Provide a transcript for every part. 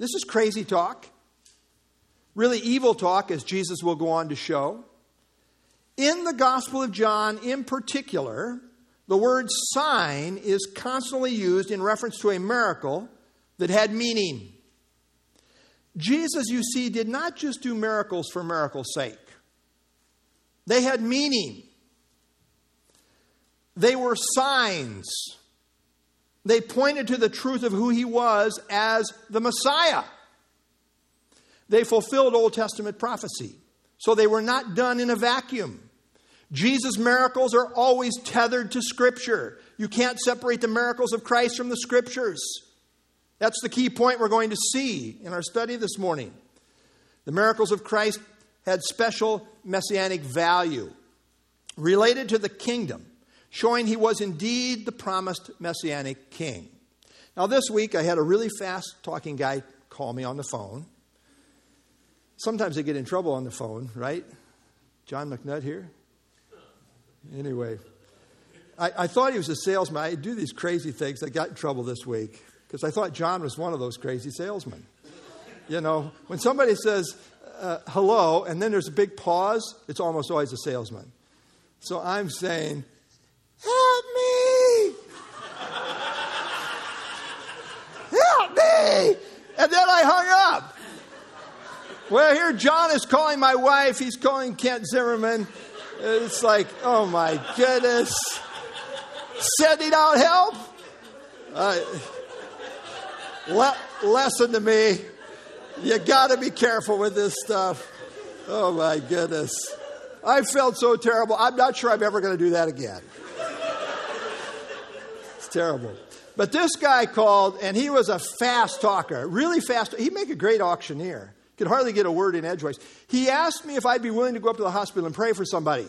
This is crazy talk. Really evil talk, as Jesus will go on to show. In the Gospel of John, in particular, the word sign is constantly used in reference to a miracle that had meaning. Jesus, you see, did not just do miracles for miracle's sake, they had meaning. They were signs. They pointed to the truth of who he was as the Messiah. They fulfilled Old Testament prophecy. So they were not done in a vacuum. Jesus' miracles are always tethered to Scripture. You can't separate the miracles of Christ from the Scriptures. That's the key point we're going to see in our study this morning. The miracles of Christ had special messianic value related to the kingdom showing he was indeed the promised messianic king. Now, this week I had a really fast talking guy call me on the phone. Sometimes they get in trouble on the phone, right? John McNutt here? Anyway, I, I thought he was a salesman. I do these crazy things. I got in trouble this week because I thought John was one of those crazy salesmen. You know, when somebody says uh, hello and then there's a big pause, it's almost always a salesman. So I'm saying, Help me! Help me! And then I hung up. Well, here John is calling my wife. He's calling Kent Zimmerman. It's like, oh my goodness. Sending out help? Uh, le- lesson to me. You got to be careful with this stuff. Oh my goodness. I felt so terrible. I'm not sure I'm ever going to do that again terrible. But this guy called, and he was a fast talker, really fast. He'd make a great auctioneer. Could hardly get a word in edgeways. He asked me if I'd be willing to go up to the hospital and pray for somebody.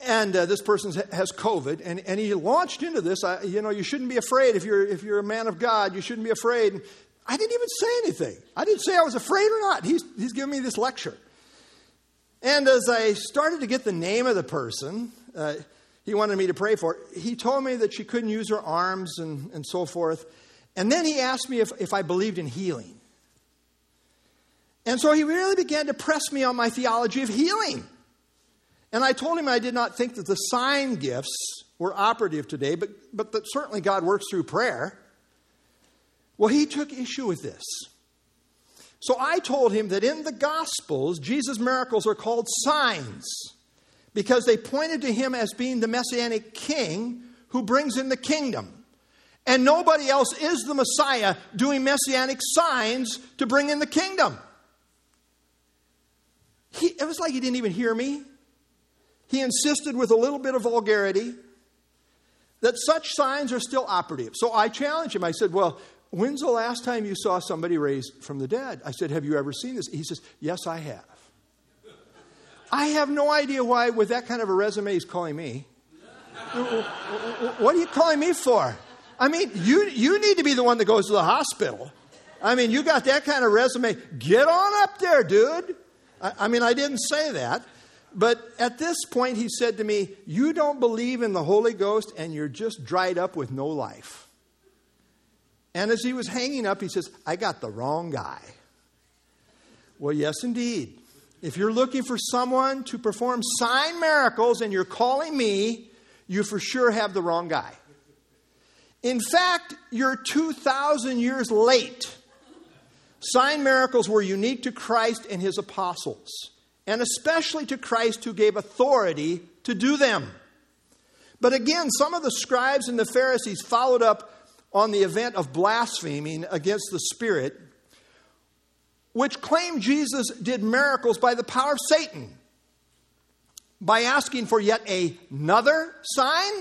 And uh, this person has COVID, and, and he launched into this. I, you know, you shouldn't be afraid if you're, if you're a man of God. You shouldn't be afraid. And I didn't even say anything. I didn't say I was afraid or not. He's, he's giving me this lecture. And as I started to get the name of the person, uh, he wanted me to pray for. He told me that she couldn't use her arms and, and so forth. And then he asked me if, if I believed in healing. And so he really began to press me on my theology of healing. And I told him I did not think that the sign gifts were operative today, but, but that certainly God works through prayer. Well, he took issue with this. So I told him that in the Gospels, Jesus' miracles are called signs because they pointed to him as being the messianic king who brings in the kingdom. And nobody else is the Messiah doing messianic signs to bring in the kingdom. He, it was like he didn't even hear me. He insisted with a little bit of vulgarity that such signs are still operative. So I challenged him. I said, Well, when's the last time you saw somebody raised from the dead? I said, Have you ever seen this? He says, Yes, I have. I have no idea why, with that kind of a resume, he's calling me. what are you calling me for? I mean, you, you need to be the one that goes to the hospital. I mean, you got that kind of resume. Get on up there, dude. I, I mean, I didn't say that. But at this point, he said to me, You don't believe in the Holy Ghost and you're just dried up with no life. And as he was hanging up, he says, I got the wrong guy. Well, yes, indeed. If you're looking for someone to perform sign miracles and you're calling me, you for sure have the wrong guy. In fact, you're 2,000 years late. Sign miracles were unique to Christ and his apostles, and especially to Christ who gave authority to do them. But again, some of the scribes and the Pharisees followed up on the event of blaspheming against the Spirit which claim Jesus did miracles by the power of Satan by asking for yet another sign.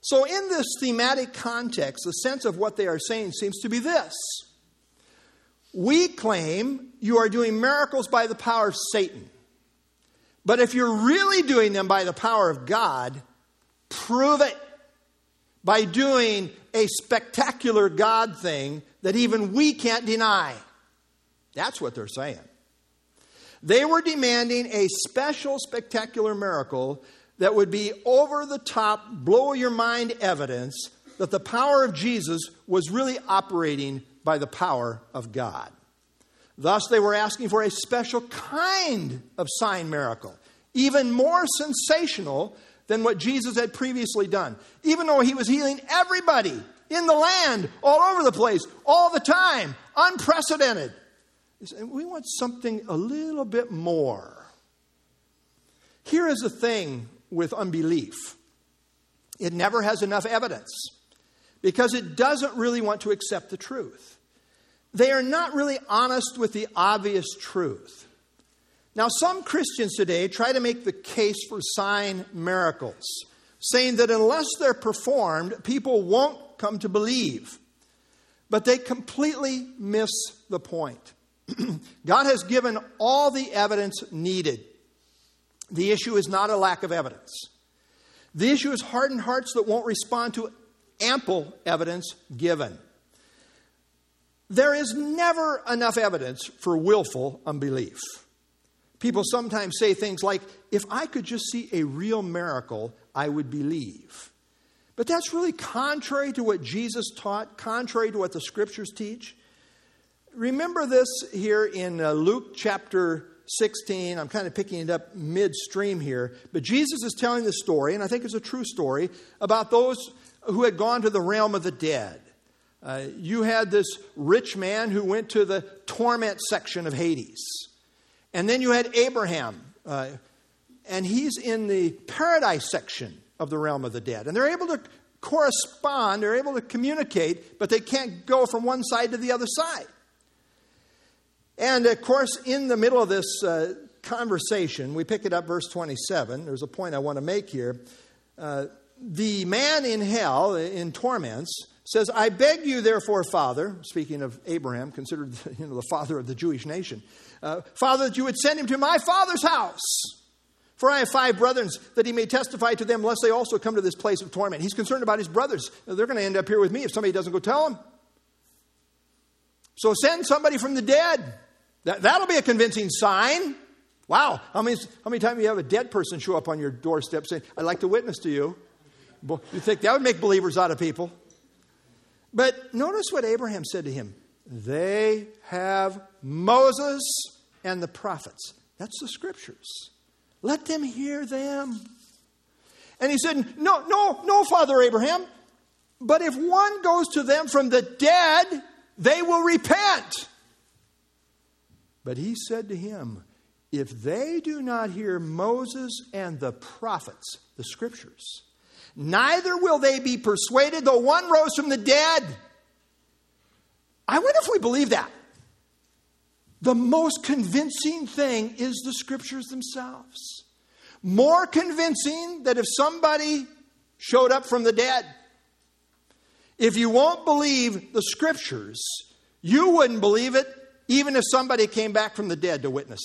So, in this thematic context, the sense of what they are saying seems to be this We claim you are doing miracles by the power of Satan. But if you're really doing them by the power of God, prove it by doing a spectacular God thing that even we can't deny. That's what they're saying. They were demanding a special, spectacular miracle that would be over the top, blow your mind evidence that the power of Jesus was really operating by the power of God. Thus, they were asking for a special kind of sign miracle, even more sensational than what Jesus had previously done. Even though he was healing everybody in the land, all over the place, all the time, unprecedented. We want something a little bit more. Here is the thing with unbelief it never has enough evidence because it doesn't really want to accept the truth. They are not really honest with the obvious truth. Now, some Christians today try to make the case for sign miracles, saying that unless they're performed, people won't come to believe. But they completely miss the point. God has given all the evidence needed. The issue is not a lack of evidence. The issue is hardened hearts that won't respond to ample evidence given. There is never enough evidence for willful unbelief. People sometimes say things like, if I could just see a real miracle, I would believe. But that's really contrary to what Jesus taught, contrary to what the scriptures teach. Remember this here in uh, Luke chapter 16. I'm kind of picking it up midstream here. But Jesus is telling the story, and I think it's a true story, about those who had gone to the realm of the dead. Uh, you had this rich man who went to the torment section of Hades. And then you had Abraham, uh, and he's in the paradise section of the realm of the dead. And they're able to correspond, they're able to communicate, but they can't go from one side to the other side. And of course, in the middle of this uh, conversation, we pick it up, verse 27. There's a point I want to make here. Uh, the man in hell, in torments, says, I beg you, therefore, Father, speaking of Abraham, considered you know, the father of the Jewish nation, uh, Father, that you would send him to my father's house. For I have five brothers, that he may testify to them, lest they also come to this place of torment. He's concerned about his brothers. They're going to end up here with me if somebody doesn't go tell them. So send somebody from the dead. That, that'll be a convincing sign. Wow. How many, how many times you have a dead person show up on your doorstep saying, I'd like to witness to you? You think that would make believers out of people? But notice what Abraham said to him they have Moses and the prophets. That's the scriptures. Let them hear them. And he said, No, no, no, Father Abraham. But if one goes to them from the dead, they will repent. But he said to him, If they do not hear Moses and the prophets, the scriptures, neither will they be persuaded, though one rose from the dead. I wonder if we believe that. The most convincing thing is the scriptures themselves. More convincing that if somebody showed up from the dead, if you won't believe the scriptures, you wouldn't believe it even if somebody came back from the dead to witness.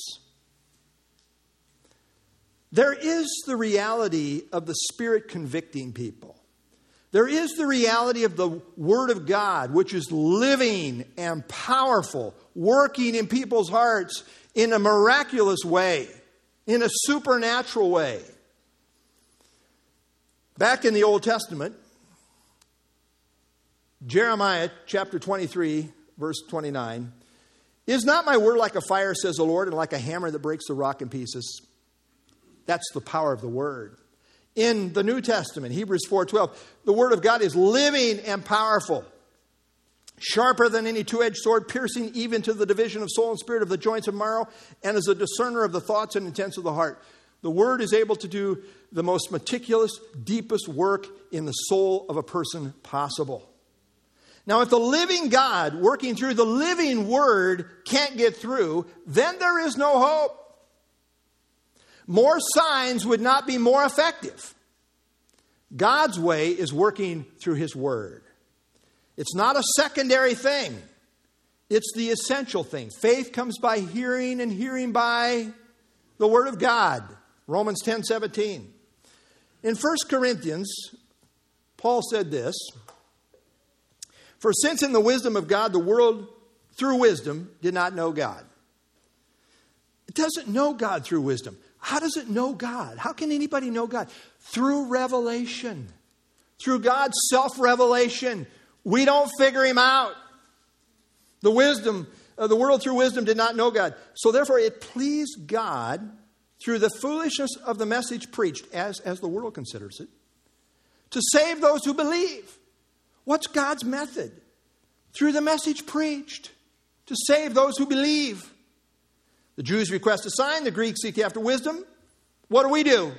There is the reality of the Spirit convicting people. There is the reality of the Word of God, which is living and powerful, working in people's hearts in a miraculous way, in a supernatural way. Back in the Old Testament, Jeremiah chapter 23, verse 29 Is not my word like a fire, says the Lord, and like a hammer that breaks the rock in pieces? That's the power of the word in the New Testament, Hebrews 4:12. The word of God is living and powerful, sharper than any two-edged sword, piercing even to the division of soul and spirit of the joints and marrow, and is a discerner of the thoughts and intents of the heart. The word is able to do the most meticulous, deepest work in the soul of a person possible. Now, if the living God working through the living word can't get through, then there is no hope more signs would not be more effective. God's way is working through His Word. It's not a secondary thing, it's the essential thing. Faith comes by hearing, and hearing by the Word of God. Romans 10 17. In 1 Corinthians, Paul said this For since in the wisdom of God, the world through wisdom did not know God. It doesn't know God through wisdom. How does it know God? How can anybody know God? Through revelation. through God's self revelation. We don't figure him out. The wisdom, uh, the world through wisdom did not know God. So therefore, it pleased God through the foolishness of the message preached, as, as the world considers it, to save those who believe. What's God's method? Through the message preached, to save those who believe. The Jews request a sign, the Greeks seek after wisdom. What do we do?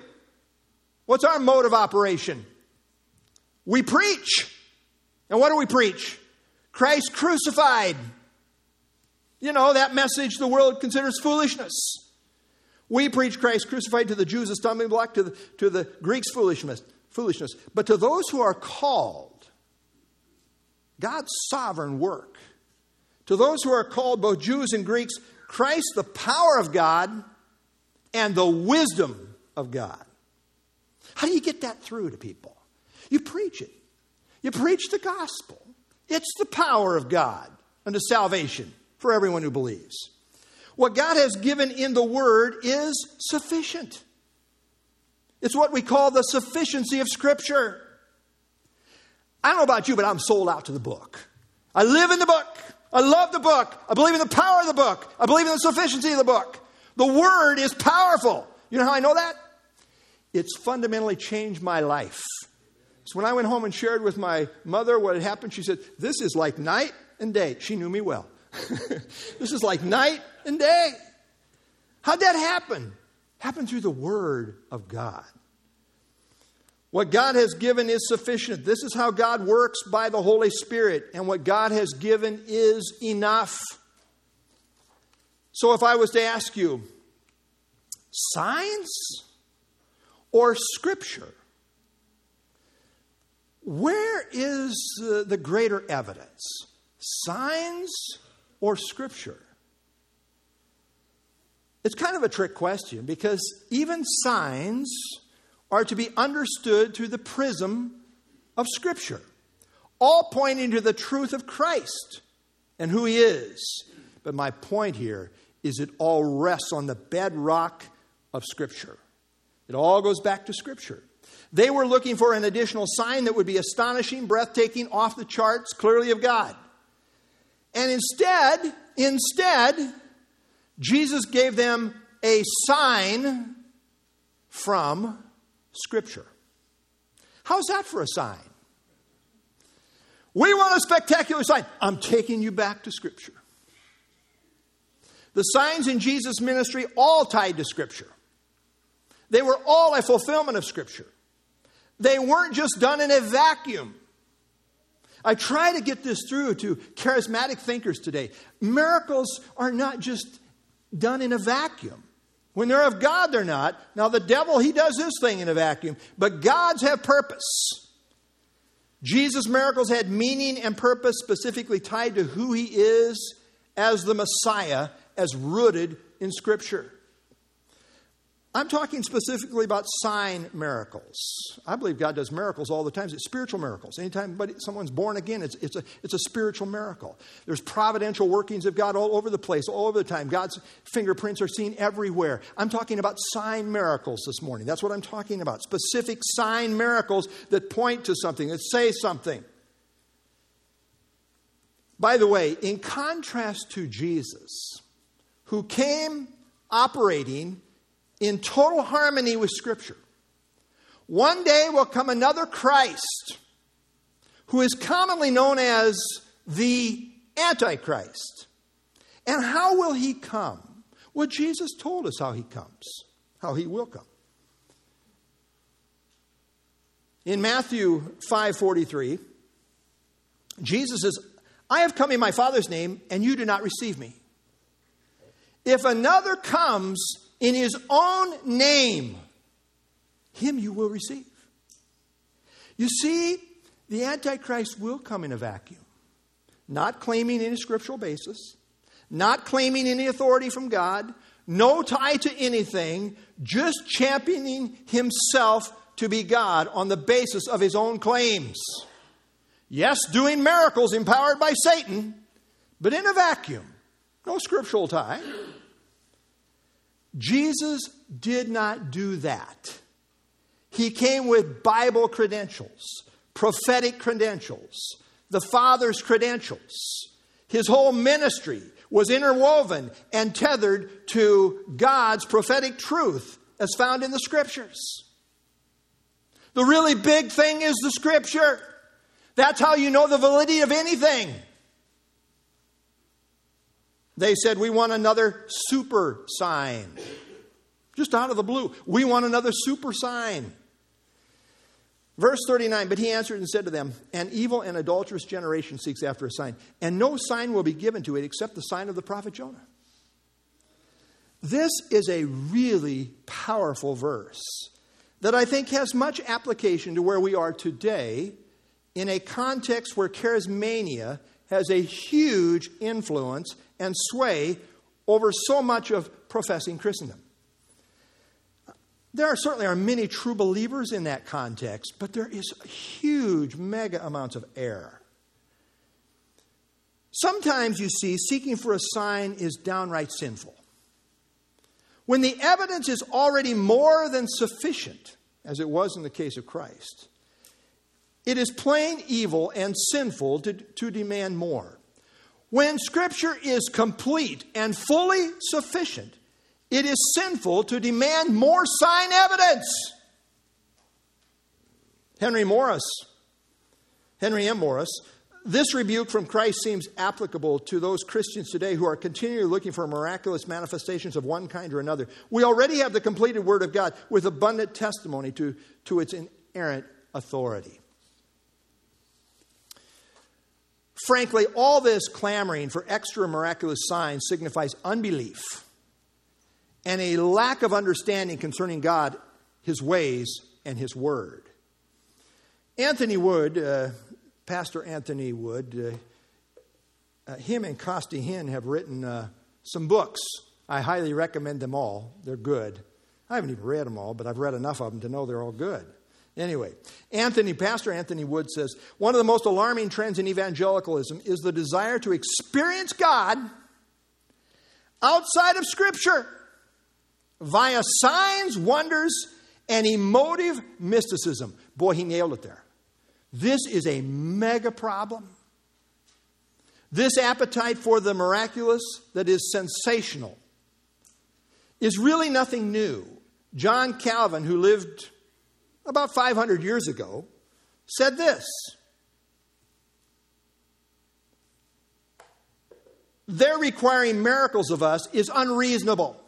What's our mode of operation? We preach. And what do we preach? Christ crucified. You know, that message the world considers foolishness. We preach Christ crucified to the Jews a stumbling block, to the, to the Greeks foolishness, foolishness. But to those who are called, God's sovereign work, to those who are called, both Jews and Greeks, Christ, the power of God and the wisdom of God. How do you get that through to people? You preach it. You preach the gospel. It's the power of God unto salvation for everyone who believes. What God has given in the Word is sufficient. It's what we call the sufficiency of Scripture. I don't know about you, but I'm sold out to the book. I live in the book. I love the book. I believe in the power of the book. I believe in the sufficiency of the book. The Word is powerful. You know how I know that? It's fundamentally changed my life. So when I went home and shared with my mother what had happened, she said, This is like night and day. She knew me well. this is like night and day. How'd that happen? Happened through the Word of God. What God has given is sufficient. This is how God works by the Holy Spirit, and what God has given is enough. So if I was to ask you, signs or scripture? Where is uh, the greater evidence? Signs or scripture? It's kind of a trick question because even signs are to be understood through the prism of scripture, all pointing to the truth of Christ and who he is. But my point here is it all rests on the bedrock of scripture. It all goes back to scripture. They were looking for an additional sign that would be astonishing, breathtaking, off the charts, clearly of God. And instead, instead, Jesus gave them a sign from Scripture. How's that for a sign? We want a spectacular sign. I'm taking you back to Scripture. The signs in Jesus' ministry all tied to Scripture. They were all a fulfillment of Scripture. They weren't just done in a vacuum. I try to get this through to charismatic thinkers today. Miracles are not just done in a vacuum. When they're of God, they're not. Now, the devil, he does his thing in a vacuum, but God's have purpose. Jesus' miracles had meaning and purpose specifically tied to who he is as the Messiah, as rooted in Scripture. I'm talking specifically about sign miracles. I believe God does miracles all the time. It's spiritual miracles. Anytime someone's born again, it's, it's, a, it's a spiritual miracle. There's providential workings of God all over the place, all over the time. God's fingerprints are seen everywhere. I'm talking about sign miracles this morning. That's what I'm talking about. Specific sign miracles that point to something, that say something. By the way, in contrast to Jesus, who came operating in total harmony with Scripture. One day will come another Christ who is commonly known as the Antichrist. And how will he come? Well, Jesus told us how he comes, how he will come. In Matthew 5:43, Jesus says, "I have come in my Father's name, and you do not receive me. If another comes in his own name, him you will receive. You see, the Antichrist will come in a vacuum, not claiming any scriptural basis, not claiming any authority from God, no tie to anything, just championing himself to be God on the basis of his own claims. Yes, doing miracles empowered by Satan, but in a vacuum, no scriptural tie. Jesus did not do that. He came with Bible credentials, prophetic credentials, the Father's credentials. His whole ministry was interwoven and tethered to God's prophetic truth as found in the Scriptures. The really big thing is the Scripture. That's how you know the validity of anything. They said, We want another super sign. Just out of the blue. We want another super sign. Verse 39 But he answered and said to them, An evil and adulterous generation seeks after a sign, and no sign will be given to it except the sign of the prophet Jonah. This is a really powerful verse that I think has much application to where we are today in a context where charismania has a huge influence and sway over so much of professing Christendom. There are certainly are many true believers in that context, but there is huge, mega amounts of error. Sometimes you see seeking for a sign is downright sinful. When the evidence is already more than sufficient, as it was in the case of Christ, it is plain evil and sinful to, to demand more. When Scripture is complete and fully sufficient, it is sinful to demand more sign evidence. Henry Morris, Henry M. Morris, this rebuke from Christ seems applicable to those Christians today who are continually looking for miraculous manifestations of one kind or another. We already have the completed Word of God with abundant testimony to, to its inerrant authority. Frankly, all this clamoring for extra miraculous signs signifies unbelief and a lack of understanding concerning God, His ways, and His Word. Anthony Wood, uh, Pastor Anthony Wood, uh, uh, him and Costi Hinn have written uh, some books. I highly recommend them all. They're good. I haven't even read them all, but I've read enough of them to know they're all good. Anyway, Anthony, Pastor Anthony Wood says one of the most alarming trends in evangelicalism is the desire to experience God outside of Scripture via signs, wonders, and emotive mysticism. Boy, he nailed it there. This is a mega problem. This appetite for the miraculous that is sensational is really nothing new. John Calvin, who lived about 500 years ago, said this Their requiring miracles of us is unreasonable.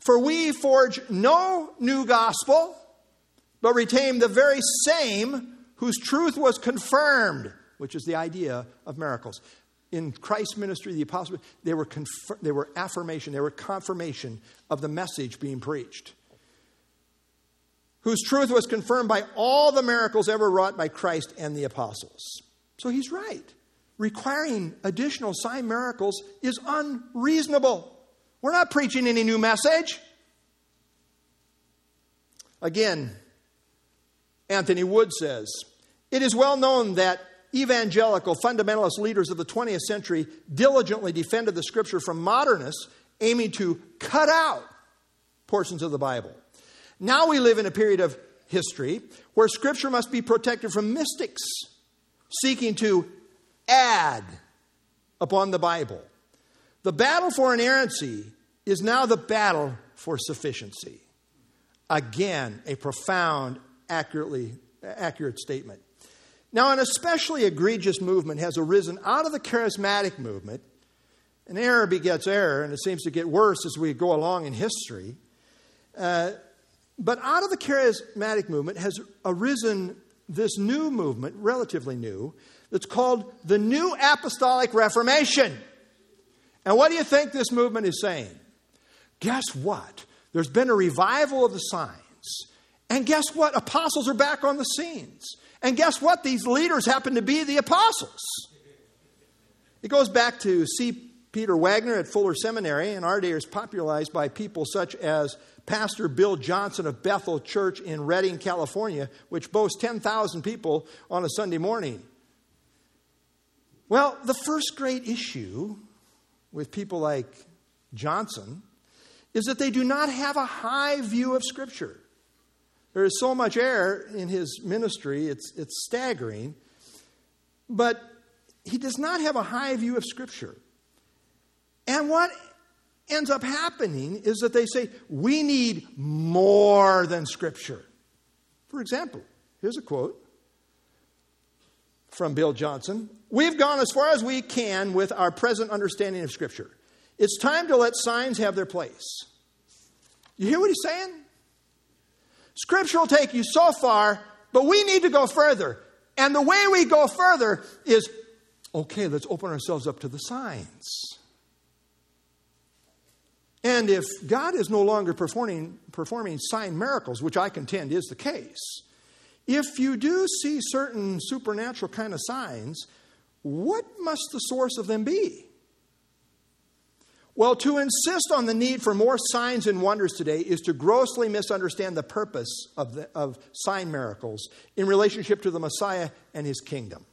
For we forge no new gospel, but retain the very same whose truth was confirmed, which is the idea of miracles. In Christ's ministry, the apostles, they were, confir- they were affirmation, they were confirmation of the message being preached. Whose truth was confirmed by all the miracles ever wrought by Christ and the apostles. So he's right. Requiring additional sign miracles is unreasonable. We're not preaching any new message. Again, Anthony Wood says It is well known that evangelical fundamentalist leaders of the 20th century diligently defended the scripture from modernists aiming to cut out portions of the Bible. Now we live in a period of history where scripture must be protected from mystics seeking to add upon the Bible. The battle for inerrancy is now the battle for sufficiency. Again, a profound, accurately, accurate statement. Now, an especially egregious movement has arisen out of the charismatic movement. And error begets error, and it seems to get worse as we go along in history. Uh, but out of the charismatic movement has arisen this new movement, relatively new, that's called the New Apostolic Reformation. And what do you think this movement is saying? Guess what? There's been a revival of the signs. And guess what? Apostles are back on the scenes. And guess what? These leaders happen to be the apostles. It goes back to C. Peter Wagner at Fuller Seminary, and our day is popularized by people such as Pastor Bill Johnson of Bethel Church in Redding, California, which boasts 10,000 people on a Sunday morning. Well, the first great issue with people like Johnson is that they do not have a high view of Scripture. There is so much error in his ministry, it's, it's staggering. But he does not have a high view of Scripture. And what ends up happening is that they say, we need more than Scripture. For example, here's a quote from Bill Johnson We've gone as far as we can with our present understanding of Scripture. It's time to let signs have their place. You hear what he's saying? Scripture will take you so far, but we need to go further. And the way we go further is okay, let's open ourselves up to the signs. And if God is no longer performing, performing sign miracles, which I contend is the case, if you do see certain supernatural kind of signs, what must the source of them be? Well, to insist on the need for more signs and wonders today is to grossly misunderstand the purpose of, the, of sign miracles in relationship to the Messiah and his kingdom.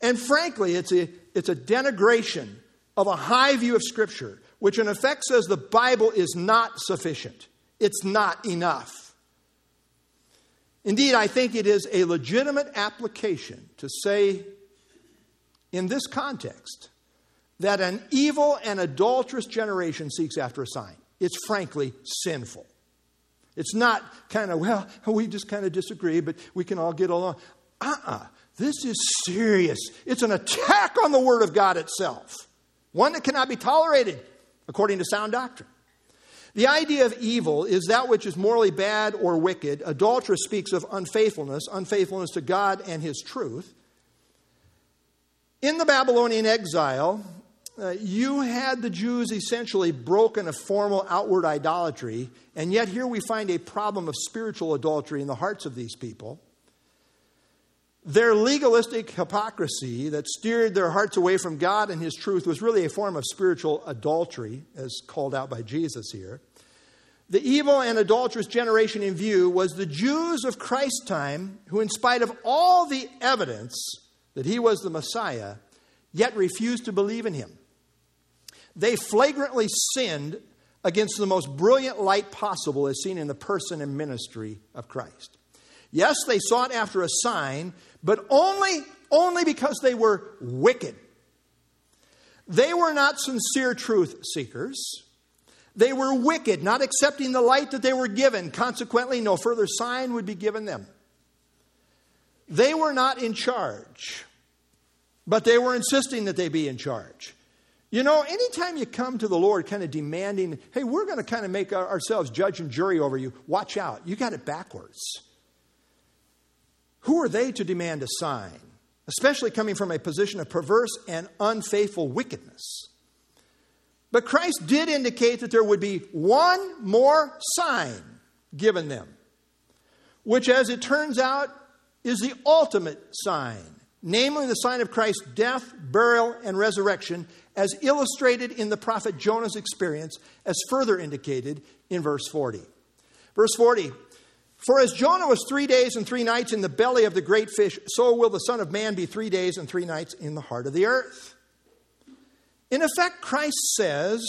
And frankly, it's a, it's a denigration of a high view of Scripture, which in effect says the Bible is not sufficient, it's not enough. Indeed, I think it is a legitimate application to say, in this context, that an evil and adulterous generation seeks after a sign. It's frankly sinful. It's not kind of, well, we just kind of disagree, but we can all get along. Uh uh-uh. uh This is serious. It's an attack on the Word of God itself, one that cannot be tolerated according to sound doctrine. The idea of evil is that which is morally bad or wicked. Adulteress speaks of unfaithfulness, unfaithfulness to God and His truth. In the Babylonian exile, uh, you had the Jews essentially broken a formal outward idolatry, and yet here we find a problem of spiritual adultery in the hearts of these people. Their legalistic hypocrisy that steered their hearts away from God and His truth was really a form of spiritual adultery, as called out by Jesus here. The evil and adulterous generation in view was the Jews of Christ's time who, in spite of all the evidence that He was the Messiah, yet refused to believe in Him. They flagrantly sinned against the most brilliant light possible as seen in the person and ministry of Christ. Yes, they sought after a sign, but only, only because they were wicked. They were not sincere truth seekers. They were wicked, not accepting the light that they were given. Consequently, no further sign would be given them. They were not in charge, but they were insisting that they be in charge. You know, anytime you come to the Lord kind of demanding, hey, we're going to kind of make ourselves judge and jury over you, watch out. You got it backwards. Who are they to demand a sign, especially coming from a position of perverse and unfaithful wickedness? But Christ did indicate that there would be one more sign given them, which, as it turns out, is the ultimate sign namely the sign of Christ's death, burial, and resurrection, as illustrated in the prophet Jonah's experience, as further indicated in verse 40. Verse 40 For as Jonah was three days and three nights in the belly of the great fish, so will the Son of Man be three days and three nights in the heart of the earth. In effect, Christ says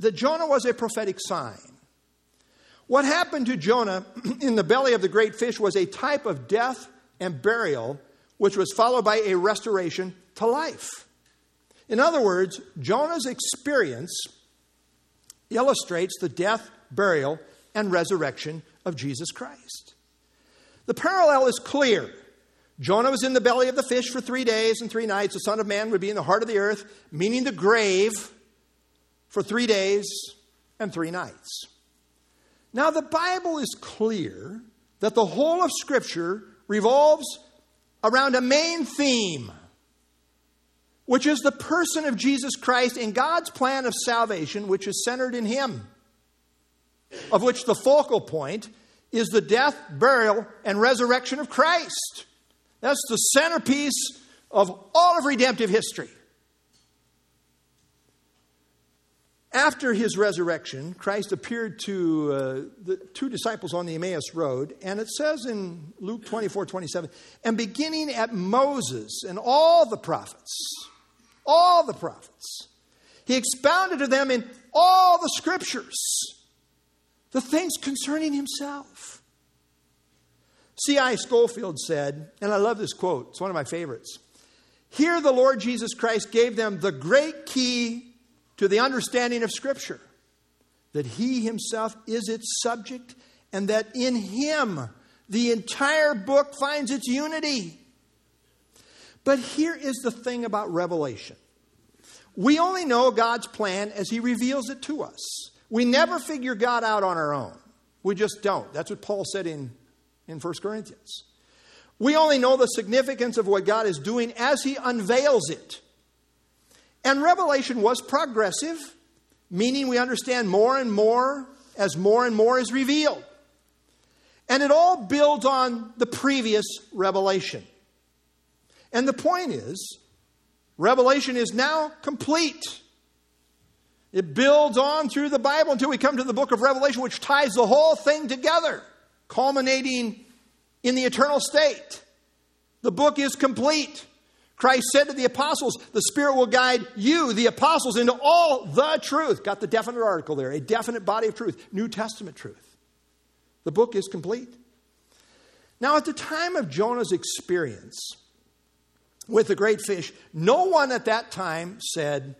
that Jonah was a prophetic sign. What happened to Jonah in the belly of the great fish was a type of death and burial which was followed by a restoration to life. In other words, Jonah's experience illustrates the death, burial, and resurrection of Jesus Christ. The parallel is clear. Jonah was in the belly of the fish for three days and three nights. The Son of Man would be in the heart of the earth, meaning the grave, for three days and three nights. Now, the Bible is clear that the whole of Scripture revolves around a main theme, which is the person of Jesus Christ and God's plan of salvation, which is centered in Him, of which the focal point is the death, burial, and resurrection of Christ. That's the centerpiece of all of redemptive history. After his resurrection, Christ appeared to uh, the two disciples on the Emmaus Road, and it says in Luke 24 27, and beginning at Moses and all the prophets, all the prophets, he expounded to them in all the scriptures the things concerning himself. C.I. Scofield said, and I love this quote, it's one of my favorites. Here, the Lord Jesus Christ gave them the great key to the understanding of Scripture that He Himself is its subject, and that in Him the entire book finds its unity. But here is the thing about Revelation we only know God's plan as He reveals it to us. We never figure God out on our own. We just don't. That's what Paul said in, in 1 Corinthians. We only know the significance of what God is doing as He unveils it. And Revelation was progressive, meaning we understand more and more as more and more is revealed. And it all builds on the previous revelation. And the point is, Revelation is now complete. It builds on through the Bible until we come to the book of Revelation, which ties the whole thing together, culminating in the eternal state. The book is complete. Christ said to the apostles, The Spirit will guide you, the apostles, into all the truth. Got the definite article there, a definite body of truth, New Testament truth. The book is complete. Now, at the time of Jonah's experience with the great fish, no one at that time said,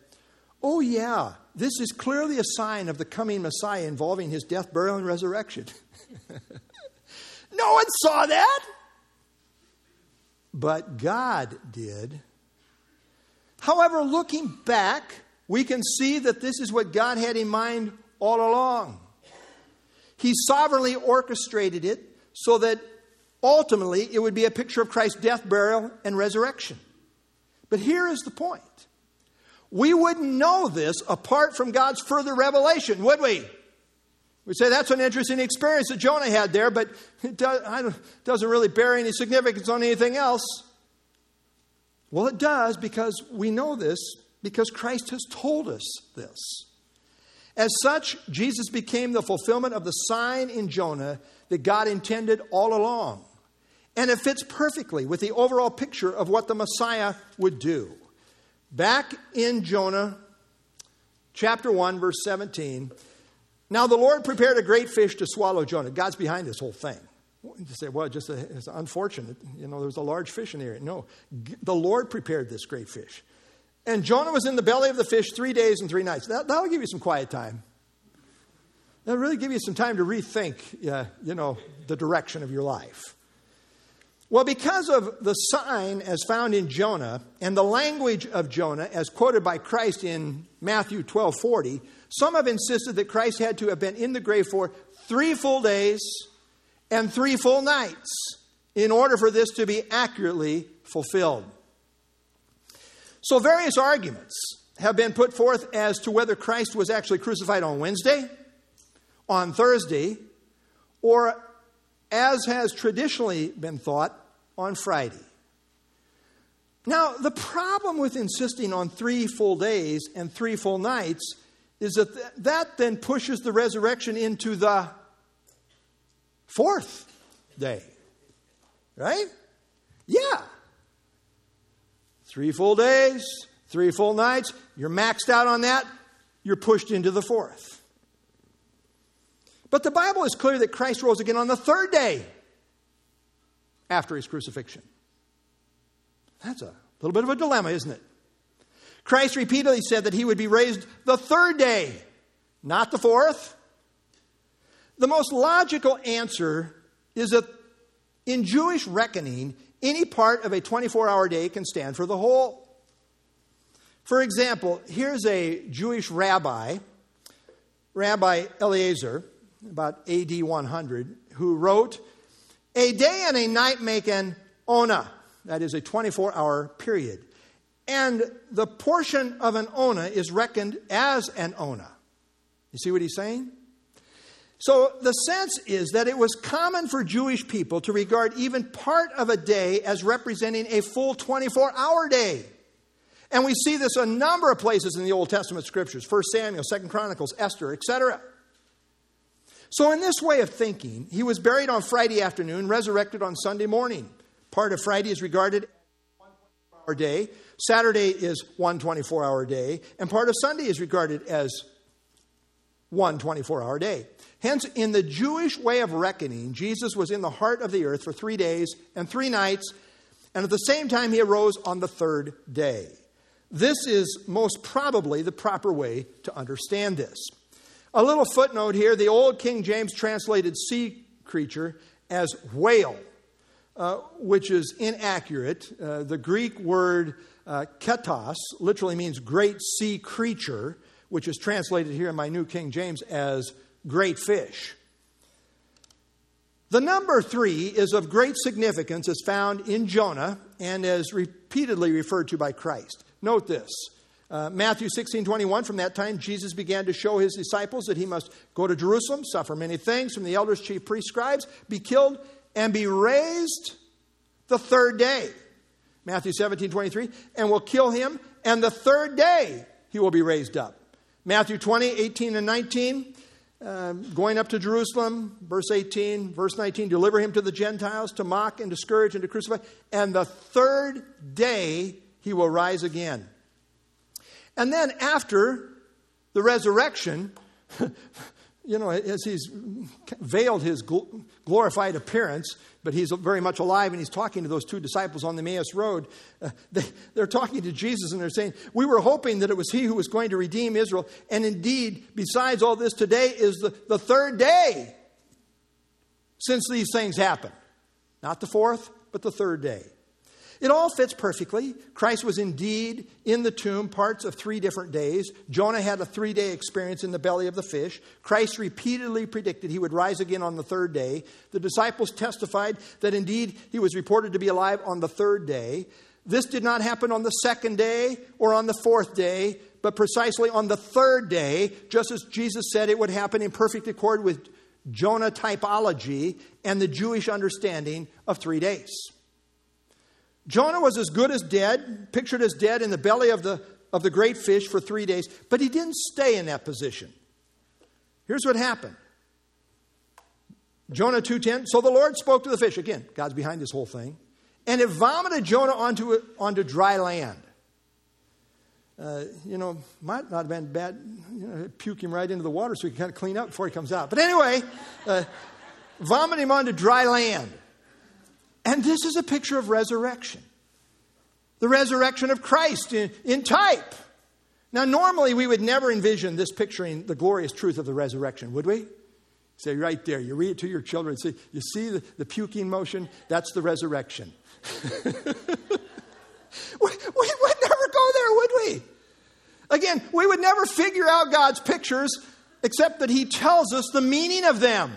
Oh, yeah, this is clearly a sign of the coming Messiah involving his death, burial, and resurrection. no one saw that. But God did. However, looking back, we can see that this is what God had in mind all along. He sovereignly orchestrated it so that ultimately it would be a picture of Christ's death, burial, and resurrection. But here is the point we wouldn't know this apart from God's further revelation, would we? We'd say that's an interesting experience that Jonah had there, but it does, doesn't really bear any significance on anything else. Well, it does because we know this because Christ has told us this. As such, Jesus became the fulfillment of the sign in Jonah that God intended all along. And it fits perfectly with the overall picture of what the Messiah would do. Back in Jonah chapter 1, verse 17. Now the Lord prepared a great fish to swallow Jonah. God's behind this whole thing. You say, well, just a, it's unfortunate. You know, there was a large fish in the area. No, the Lord prepared this great fish. And Jonah was in the belly of the fish three days and three nights. That, will give you some quiet time. That'll really give you some time to rethink, uh, you know, the direction of your life. Well, because of the sign as found in Jonah and the language of Jonah as quoted by Christ in Matthew 12 40, some have insisted that Christ had to have been in the grave for three full days and three full nights in order for this to be accurately fulfilled. So, various arguments have been put forth as to whether Christ was actually crucified on Wednesday, on Thursday, or as has traditionally been thought, on Friday. Now, the problem with insisting on three full days and three full nights is that th- that then pushes the resurrection into the fourth day. Right? Yeah. Three full days, three full nights, you're maxed out on that, you're pushed into the fourth. But the Bible is clear that Christ rose again on the third day after his crucifixion. That's a little bit of a dilemma, isn't it? Christ repeatedly said that he would be raised the third day, not the fourth. The most logical answer is that in Jewish reckoning, any part of a 24 hour day can stand for the whole. For example, here's a Jewish rabbi, Rabbi Eliezer, about AD 100, who wrote, A day and a night make an ona, that is a 24 hour period. And the portion of an ona is reckoned as an ona. You see what he's saying? So the sense is that it was common for Jewish people to regard even part of a day as representing a full 24 hour day. And we see this a number of places in the Old Testament scriptures 1 Samuel, 2 Chronicles, Esther, etc. So, in this way of thinking, he was buried on Friday afternoon, resurrected on Sunday morning. Part of Friday is regarded as one hour day, Saturday is one 24 hour day, and part of Sunday is regarded as one 24 hour day. Hence, in the Jewish way of reckoning, Jesus was in the heart of the earth for three days and three nights, and at the same time, he arose on the third day. This is most probably the proper way to understand this. A little footnote here the old King James translated sea creature as whale, uh, which is inaccurate. Uh, the Greek word uh, ketos literally means great sea creature, which is translated here in my New King James as great fish. The number three is of great significance as found in Jonah and as repeatedly referred to by Christ. Note this. Uh, Matthew 16, 21, from that time, Jesus began to show his disciples that he must go to Jerusalem, suffer many things from the elders, chief priests, scribes, be killed, and be raised the third day. Matthew 17, 23, and will kill him, and the third day he will be raised up. Matthew 20, 18, and 19, um, going up to Jerusalem, verse 18, verse 19, deliver him to the Gentiles to mock and discourage and to crucify, and the third day he will rise again. And then after the resurrection, you know, as he's veiled his glorified appearance, but he's very much alive and he's talking to those two disciples on the Emmaus Road. Uh, they, they're talking to Jesus and they're saying, We were hoping that it was he who was going to redeem Israel. And indeed, besides all this, today is the, the third day since these things happened. Not the fourth, but the third day. It all fits perfectly. Christ was indeed in the tomb parts of three different days. Jonah had a three day experience in the belly of the fish. Christ repeatedly predicted he would rise again on the third day. The disciples testified that indeed he was reported to be alive on the third day. This did not happen on the second day or on the fourth day, but precisely on the third day, just as Jesus said it would happen in perfect accord with Jonah typology and the Jewish understanding of three days. Jonah was as good as dead, pictured as dead in the belly of the, of the great fish for three days, but he didn't stay in that position. Here's what happened. Jonah 2:10 so the Lord spoke to the fish again God's behind this whole thing and it vomited Jonah onto onto dry land. Uh, you know, might not have been bad. You know, puke him right into the water so he can kind of clean up before he comes out. But anyway, uh, vomit him onto dry land. And this is a picture of resurrection the resurrection of Christ in, in type. Now, normally we would never envision this picturing the glorious truth of the resurrection, would we? Say right there, you read it to your children, say, you see the, the puking motion? That's the resurrection. we, we would never go there, would we? Again, we would never figure out God's pictures except that He tells us the meaning of them.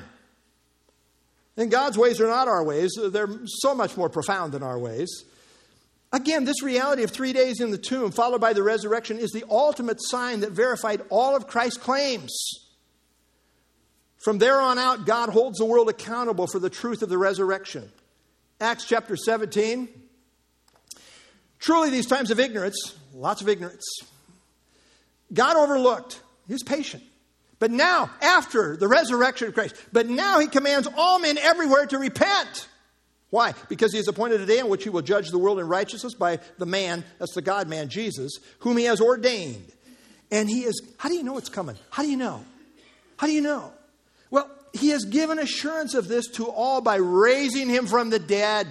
And God's ways are not our ways, they're so much more profound than our ways. Again, this reality of three days in the tomb, followed by the resurrection, is the ultimate sign that verified all of Christ's claims. From there on out, God holds the world accountable for the truth of the resurrection. Acts chapter 17. Truly, these times of ignorance, lots of ignorance, God overlooked. He was patient. But now, after the resurrection of Christ, but now he commands all men everywhere to repent. Why? Because he has appointed a day in which he will judge the world in righteousness by the man, that's the God man, Jesus, whom he has ordained. And he is, how do you know it's coming? How do you know? How do you know? Well, he has given assurance of this to all by raising him from the dead.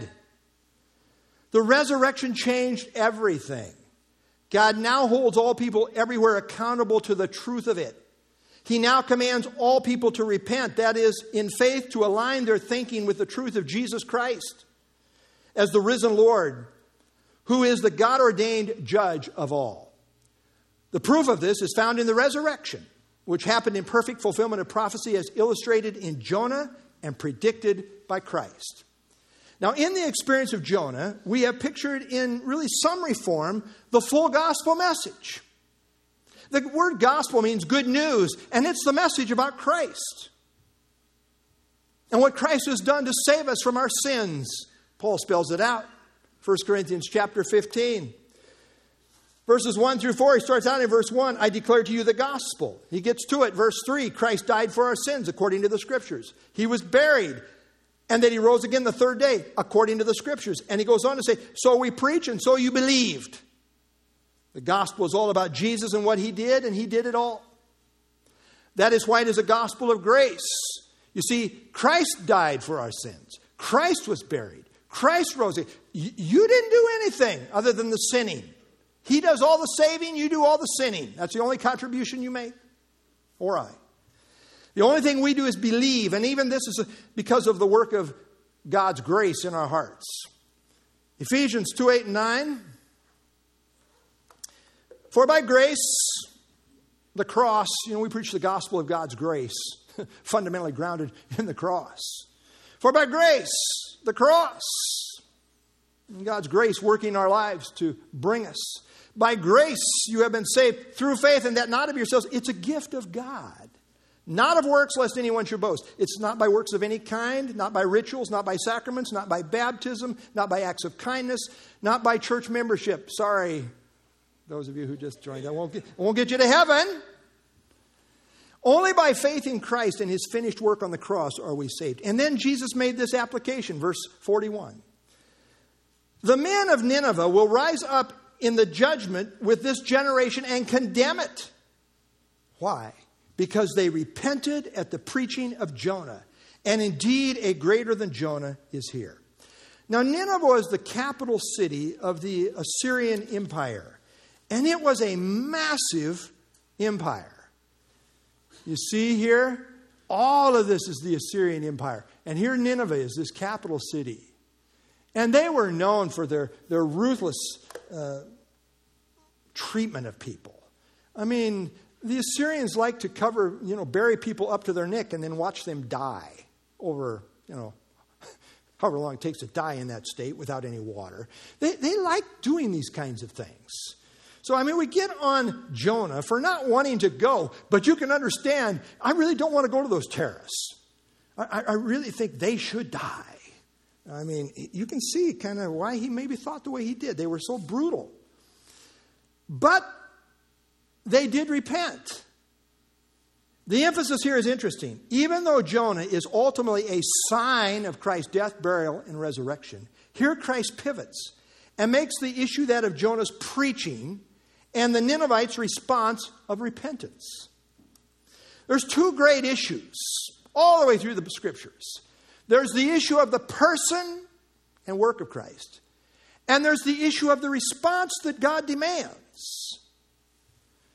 The resurrection changed everything. God now holds all people everywhere accountable to the truth of it. He now commands all people to repent, that is, in faith, to align their thinking with the truth of Jesus Christ as the risen Lord, who is the God ordained judge of all. The proof of this is found in the resurrection, which happened in perfect fulfillment of prophecy as illustrated in Jonah and predicted by Christ. Now, in the experience of Jonah, we have pictured in really summary form the full gospel message. The word gospel means good news, and it's the message about Christ and what Christ has done to save us from our sins. Paul spells it out. 1 Corinthians chapter 15. Verses 1 through 4, he starts out in verse 1 I declare to you the gospel. He gets to it. Verse 3 Christ died for our sins according to the scriptures. He was buried, and that he rose again the third day according to the scriptures. And he goes on to say, So we preach, and so you believed. The gospel is all about Jesus and what he did, and he did it all. That is why it is a gospel of grace. You see, Christ died for our sins. Christ was buried. Christ rose. You didn't do anything other than the sinning. He does all the saving, you do all the sinning. That's the only contribution you make, or I. The only thing we do is believe, and even this is because of the work of God's grace in our hearts. Ephesians 2 8 and 9. For by grace, the cross, you know, we preach the gospel of God's grace, fundamentally grounded in the cross. For by grace, the cross, God's grace working our lives to bring us. By grace, you have been saved through faith, and that not of yourselves. It's a gift of God not of works, lest anyone should boast. It's not by works of any kind, not by rituals, not by sacraments, not by baptism, not by acts of kindness, not by church membership. Sorry, those of you who just joined, I won't get, I won't get you to heaven. Only by faith in Christ and his finished work on the cross are we saved. And then Jesus made this application, verse 41. The men of Nineveh will rise up in the judgment with this generation and condemn it. Why? because they repented at the preaching of Jonah. And indeed, a greater than Jonah is here. Now, Nineveh was the capital city of the Assyrian Empire, and it was a massive empire. You see here, all of this is the Assyrian Empire. And here, Nineveh is this capital city. And they were known for their, their ruthless uh, treatment of people. I mean, the Assyrians like to cover, you know, bury people up to their neck and then watch them die over, you know, however long it takes to die in that state without any water. They, they like doing these kinds of things. So, I mean, we get on Jonah for not wanting to go, but you can understand, I really don't want to go to those terrorists. I, I really think they should die. I mean, you can see kind of why he maybe thought the way he did. They were so brutal. But they did repent. The emphasis here is interesting. Even though Jonah is ultimately a sign of Christ's death, burial, and resurrection, here Christ pivots and makes the issue that of Jonah's preaching and the Ninevites' response of repentance. There's two great issues all the way through the scriptures. There's the issue of the person and work of Christ, and there's the issue of the response that God demands.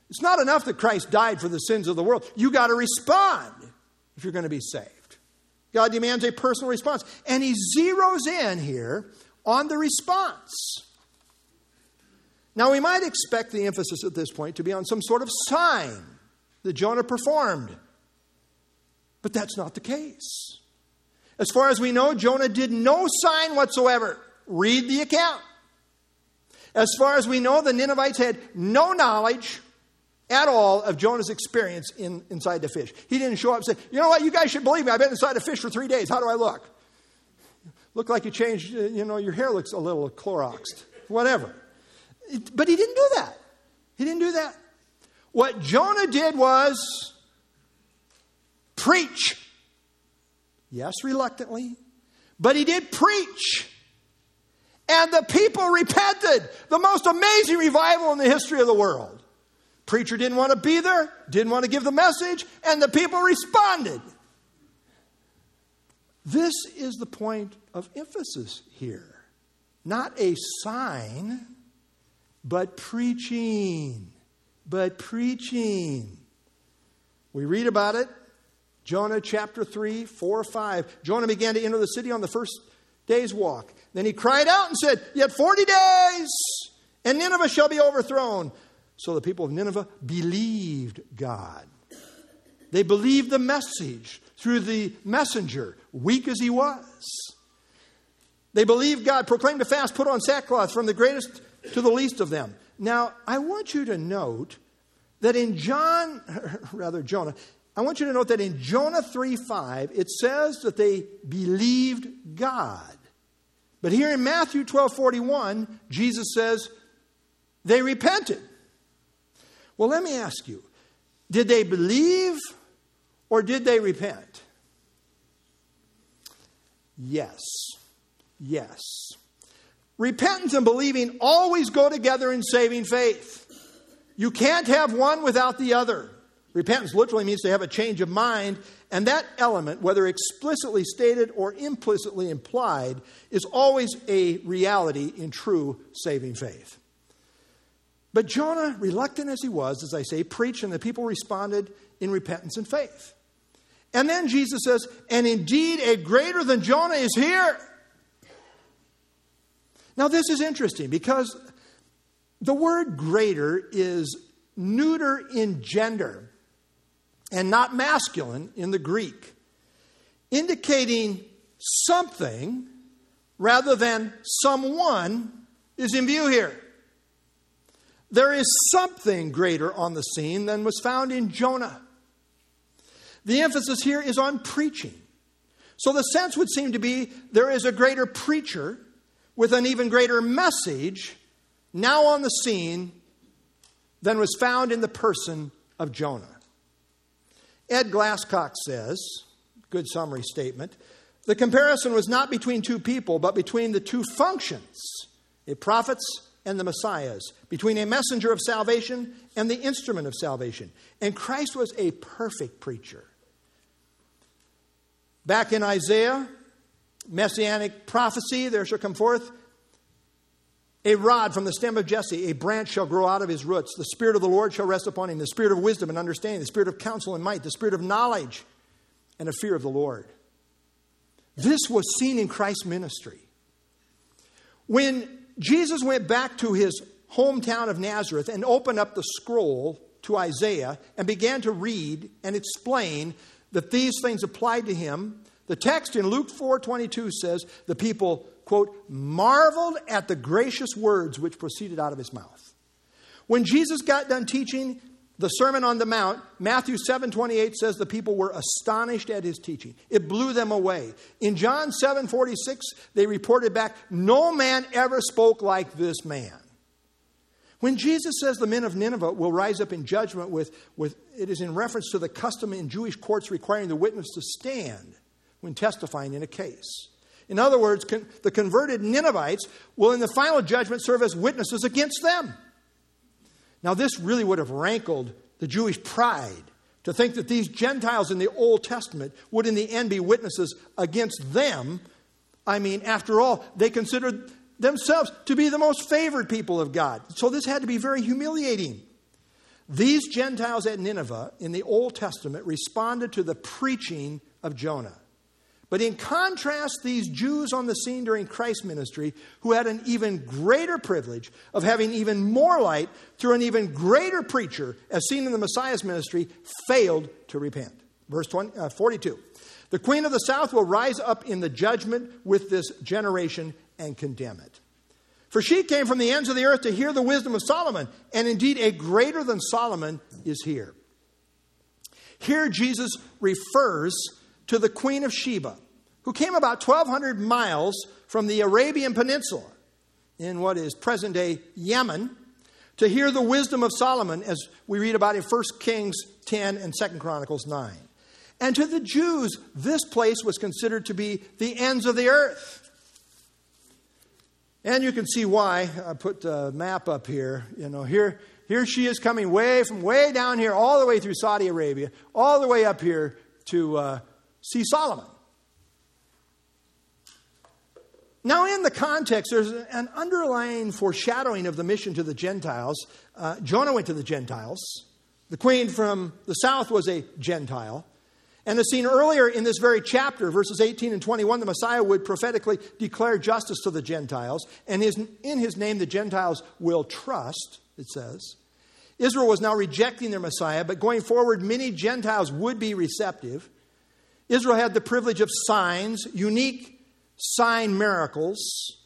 It's not enough that Christ died for the sins of the world. You got to respond if you're going to be saved. God demands a personal response. And he zeroes in here on the response. Now, we might expect the emphasis at this point to be on some sort of sign that Jonah performed. But that's not the case. As far as we know, Jonah did no sign whatsoever. Read the account. As far as we know, the Ninevites had no knowledge at all of Jonah's experience in, inside the fish. He didn't show up and say, You know what, you guys should believe me. I've been inside a fish for three days. How do I look? Look like you changed, uh, you know, your hair looks a little Cloroxed, whatever. But he didn't do that. He didn't do that. What Jonah did was preach. Yes, reluctantly, but he did preach. And the people repented. The most amazing revival in the history of the world. Preacher didn't want to be there, didn't want to give the message, and the people responded. This is the point of emphasis here. Not a sign, but preaching. But preaching. We read about it. Jonah chapter 3, 4, 5. Jonah began to enter the city on the first day's walk. Then he cried out and said, Yet 40 days, and Nineveh shall be overthrown. So the people of Nineveh believed God. They believed the message through the messenger, weak as he was. They believed God, proclaimed a fast, put on sackcloth from the greatest to the least of them. Now, I want you to note that in John, rather Jonah, I want you to note that in Jonah 3 5, it says that they believed God. But here in Matthew 12 41, Jesus says they repented. Well, let me ask you did they believe or did they repent? Yes. Yes. Repentance and believing always go together in saving faith. You can't have one without the other. Repentance literally means to have a change of mind, and that element, whether explicitly stated or implicitly implied, is always a reality in true saving faith. But Jonah, reluctant as he was, as I say, preached, and the people responded in repentance and faith. And then Jesus says, And indeed, a greater than Jonah is here. Now, this is interesting because the word greater is neuter in gender and not masculine in the Greek, indicating something rather than someone is in view here. There is something greater on the scene than was found in Jonah. The emphasis here is on preaching. So the sense would seem to be there is a greater preacher with an even greater message now on the scene than was found in the person of Jonah. Ed Glasscock says, good summary statement, the comparison was not between two people, but between the two functions, the prophets and the messiahs, between a messenger of salvation and the instrument of salvation. And Christ was a perfect preacher. Back in Isaiah, messianic prophecy, there shall come forth a rod from the stem of Jesse, a branch shall grow out of his roots. The Spirit of the Lord shall rest upon him the Spirit of wisdom and understanding, the Spirit of counsel and might, the Spirit of knowledge and of fear of the Lord. This was seen in Christ's ministry. When Jesus went back to his hometown of Nazareth and opened up the scroll to Isaiah and began to read and explain that these things applied to him, the text in Luke 4:22 says the people quote, marveled at the gracious words which proceeded out of his mouth. When Jesus got done teaching the Sermon on the Mount, Matthew 7 28 says the people were astonished at his teaching. It blew them away. In John 7 46, they reported back, No man ever spoke like this man. When Jesus says the men of Nineveh will rise up in judgment with, with it is in reference to the custom in Jewish courts requiring the witness to stand when testifying in a case. In other words, con- the converted Ninevites will, in the final judgment, serve as witnesses against them. Now, this really would have rankled the Jewish pride to think that these Gentiles in the Old Testament would, in the end, be witnesses against them. I mean, after all, they considered themselves to be the most favored people of God. So, this had to be very humiliating. These Gentiles at Nineveh in the Old Testament responded to the preaching of Jonah. But in contrast, these Jews on the scene during Christ's ministry, who had an even greater privilege of having even more light through an even greater preacher, as seen in the Messiah's ministry, failed to repent. Verse 20, uh, 42. The queen of the south will rise up in the judgment with this generation and condemn it. For she came from the ends of the earth to hear the wisdom of Solomon, and indeed a greater than Solomon is here. Here, Jesus refers to the Queen of Sheba, who came about 1,200 miles from the Arabian Peninsula in what is present day Yemen to hear the wisdom of Solomon, as we read about in 1 Kings 10 and 2 Chronicles 9. And to the Jews, this place was considered to be the ends of the earth. And you can see why. I put the map up here. You know, here, here she is coming way from way down here, all the way through Saudi Arabia, all the way up here to uh, see Solomon. Now, in the context, there's an underlying foreshadowing of the mission to the Gentiles. Uh, Jonah went to the Gentiles. The queen from the south was a Gentile. And as seen earlier in this very chapter, verses 18 and 21, the Messiah would prophetically declare justice to the Gentiles. And his, in his name, the Gentiles will trust, it says. Israel was now rejecting their Messiah, but going forward, many Gentiles would be receptive. Israel had the privilege of signs, unique sign miracles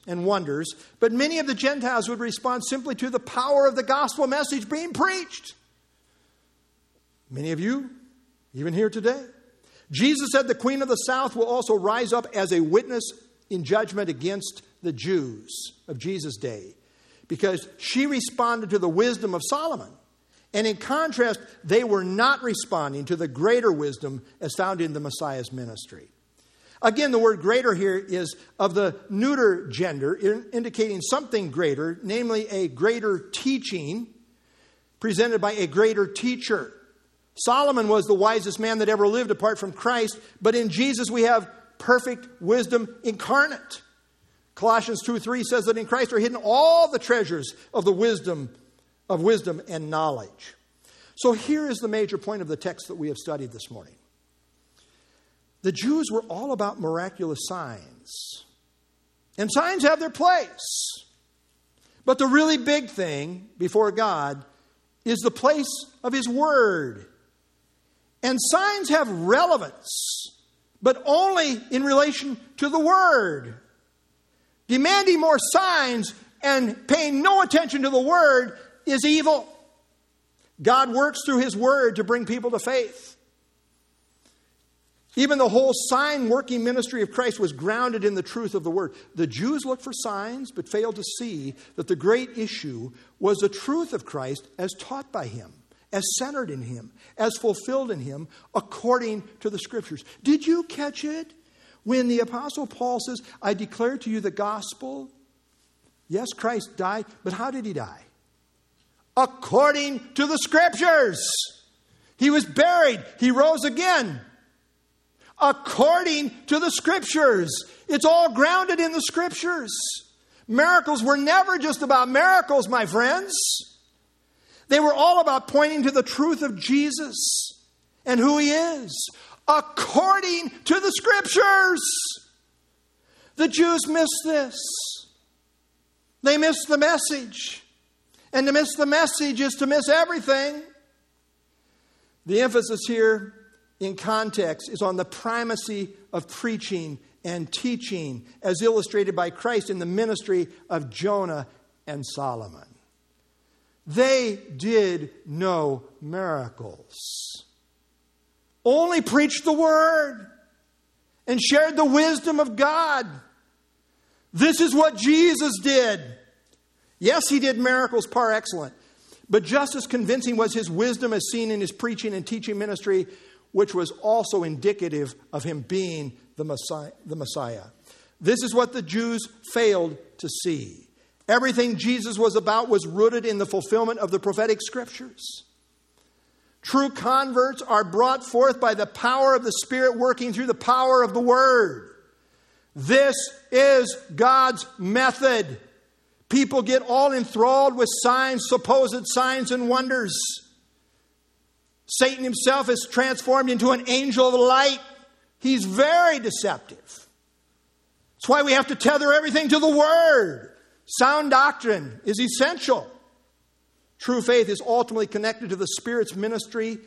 and wonders, but many of the Gentiles would respond simply to the power of the gospel message being preached. Many of you, even here today. Jesus said the queen of the south will also rise up as a witness in judgment against the Jews of Jesus' day because she responded to the wisdom of Solomon. And in contrast, they were not responding to the greater wisdom as found in the Messiah's ministry. Again, the word greater here is of the neuter gender, indicating something greater, namely a greater teaching presented by a greater teacher. Solomon was the wisest man that ever lived apart from Christ, but in Jesus we have perfect wisdom incarnate. Colossians 2 3 says that in Christ are hidden all the treasures of the wisdom of wisdom and knowledge. So here is the major point of the text that we have studied this morning. The Jews were all about miraculous signs. And signs have their place. But the really big thing before God is the place of His Word. And signs have relevance, but only in relation to the Word. Demanding more signs and paying no attention to the Word is evil. God works through His Word to bring people to faith. Even the whole sign working ministry of Christ was grounded in the truth of the Word. The Jews looked for signs, but failed to see that the great issue was the truth of Christ as taught by Him, as centered in Him, as fulfilled in Him, according to the Scriptures. Did you catch it? When the Apostle Paul says, I declare to you the gospel. Yes, Christ died, but how did He die? According to the Scriptures. He was buried, He rose again according to the scriptures. It's all grounded in the scriptures. Miracles were never just about miracles, my friends. They were all about pointing to the truth of Jesus and who he is, according to the scriptures. The Jews missed this. They missed the message. And to miss the message is to miss everything. The emphasis here in context is on the primacy of preaching and teaching, as illustrated by Christ in the ministry of Jonah and Solomon. They did no miracles, only preached the word and shared the wisdom of God. This is what Jesus did. Yes, he did miracles par excellence, but just as convincing was his wisdom as seen in his preaching and teaching ministry which was also indicative of him being the Messiah, the Messiah. This is what the Jews failed to see. Everything Jesus was about was rooted in the fulfillment of the prophetic scriptures. True converts are brought forth by the power of the Spirit working through the power of the Word. This is God's method. People get all enthralled with signs, supposed signs and wonders. Satan himself is transformed into an angel of light. He's very deceptive. That's why we have to tether everything to the Word. Sound doctrine is essential. True faith is ultimately connected to the Spirit's ministry,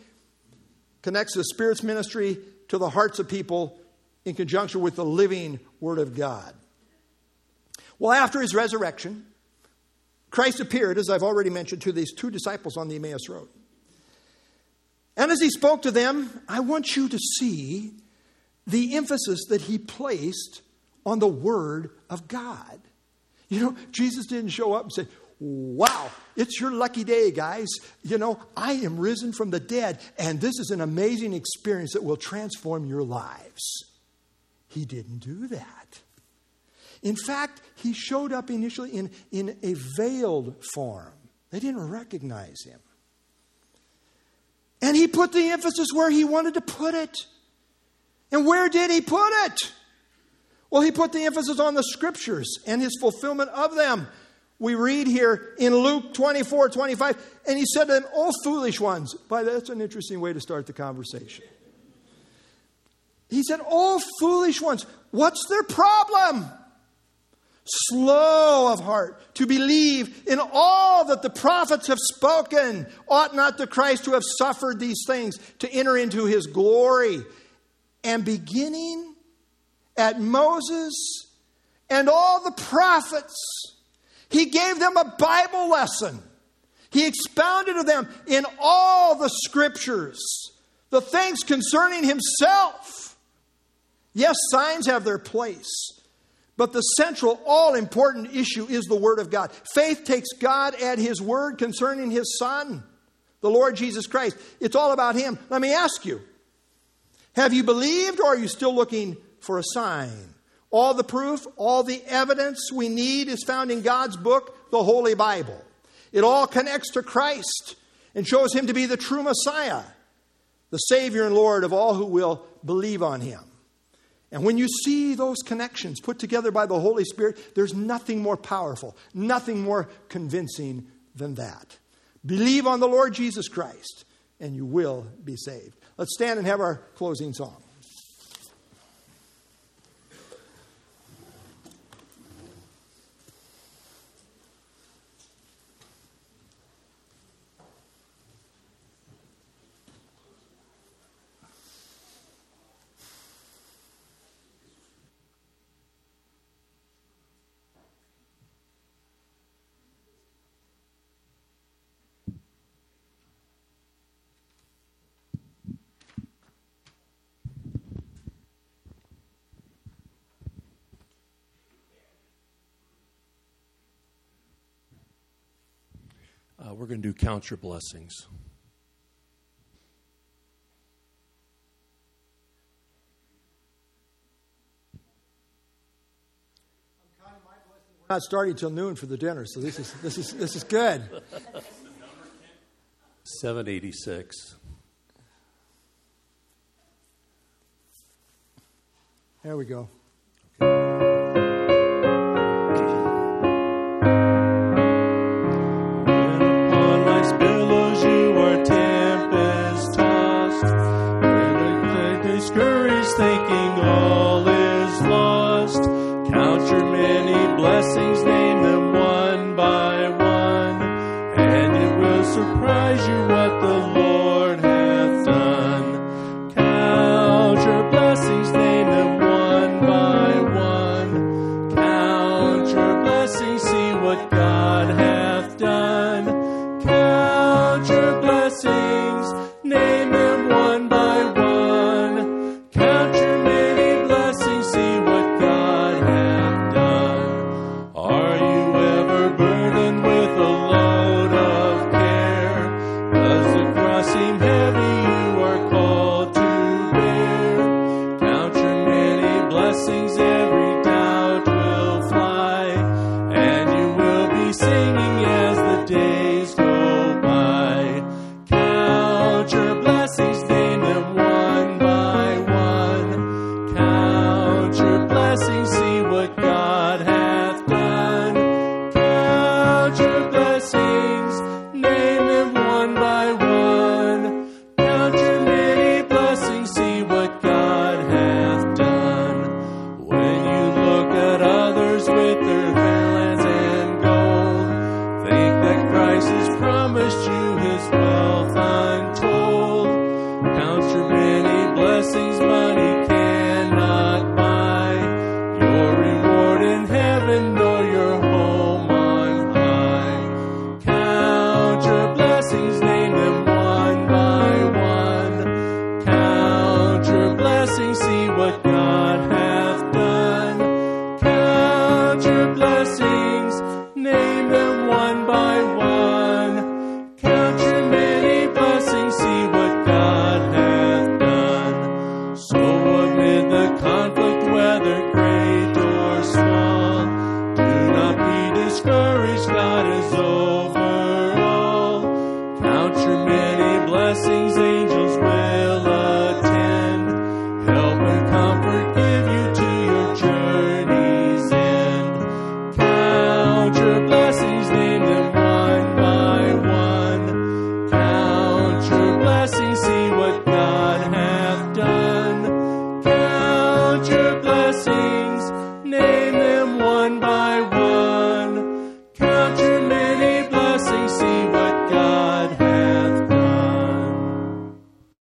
connects the Spirit's ministry to the hearts of people in conjunction with the living Word of God. Well, after his resurrection, Christ appeared, as I've already mentioned, to these two disciples on the Emmaus Road. And as he spoke to them, I want you to see the emphasis that he placed on the Word of God. You know, Jesus didn't show up and say, Wow, it's your lucky day, guys. You know, I am risen from the dead, and this is an amazing experience that will transform your lives. He didn't do that. In fact, he showed up initially in, in a veiled form. They didn't recognize him. And he put the emphasis where he wanted to put it. And where did he put it? Well, he put the emphasis on the scriptures and his fulfillment of them. We read here in Luke 24 25, and he said to them, Oh, foolish ones. By that's an interesting way to start the conversation. He said, Oh, foolish ones, what's their problem? Slow of heart to believe in all that the prophets have spoken. Ought not the Christ to have suffered these things to enter into his glory? And beginning at Moses and all the prophets, he gave them a Bible lesson. He expounded to them in all the scriptures the things concerning himself. Yes, signs have their place. But the central, all important issue is the Word of God. Faith takes God at His Word concerning His Son, the Lord Jesus Christ. It's all about Him. Let me ask you have you believed or are you still looking for a sign? All the proof, all the evidence we need is found in God's book, the Holy Bible. It all connects to Christ and shows Him to be the true Messiah, the Savior and Lord of all who will believe on Him. And when you see those connections put together by the Holy Spirit, there's nothing more powerful, nothing more convincing than that. Believe on the Lord Jesus Christ, and you will be saved. Let's stand and have our closing song. Uh, we're going to do count your blessings. Not starting till noon for the dinner, so this is this is this is good. Seven eighty six. There we go. as you were.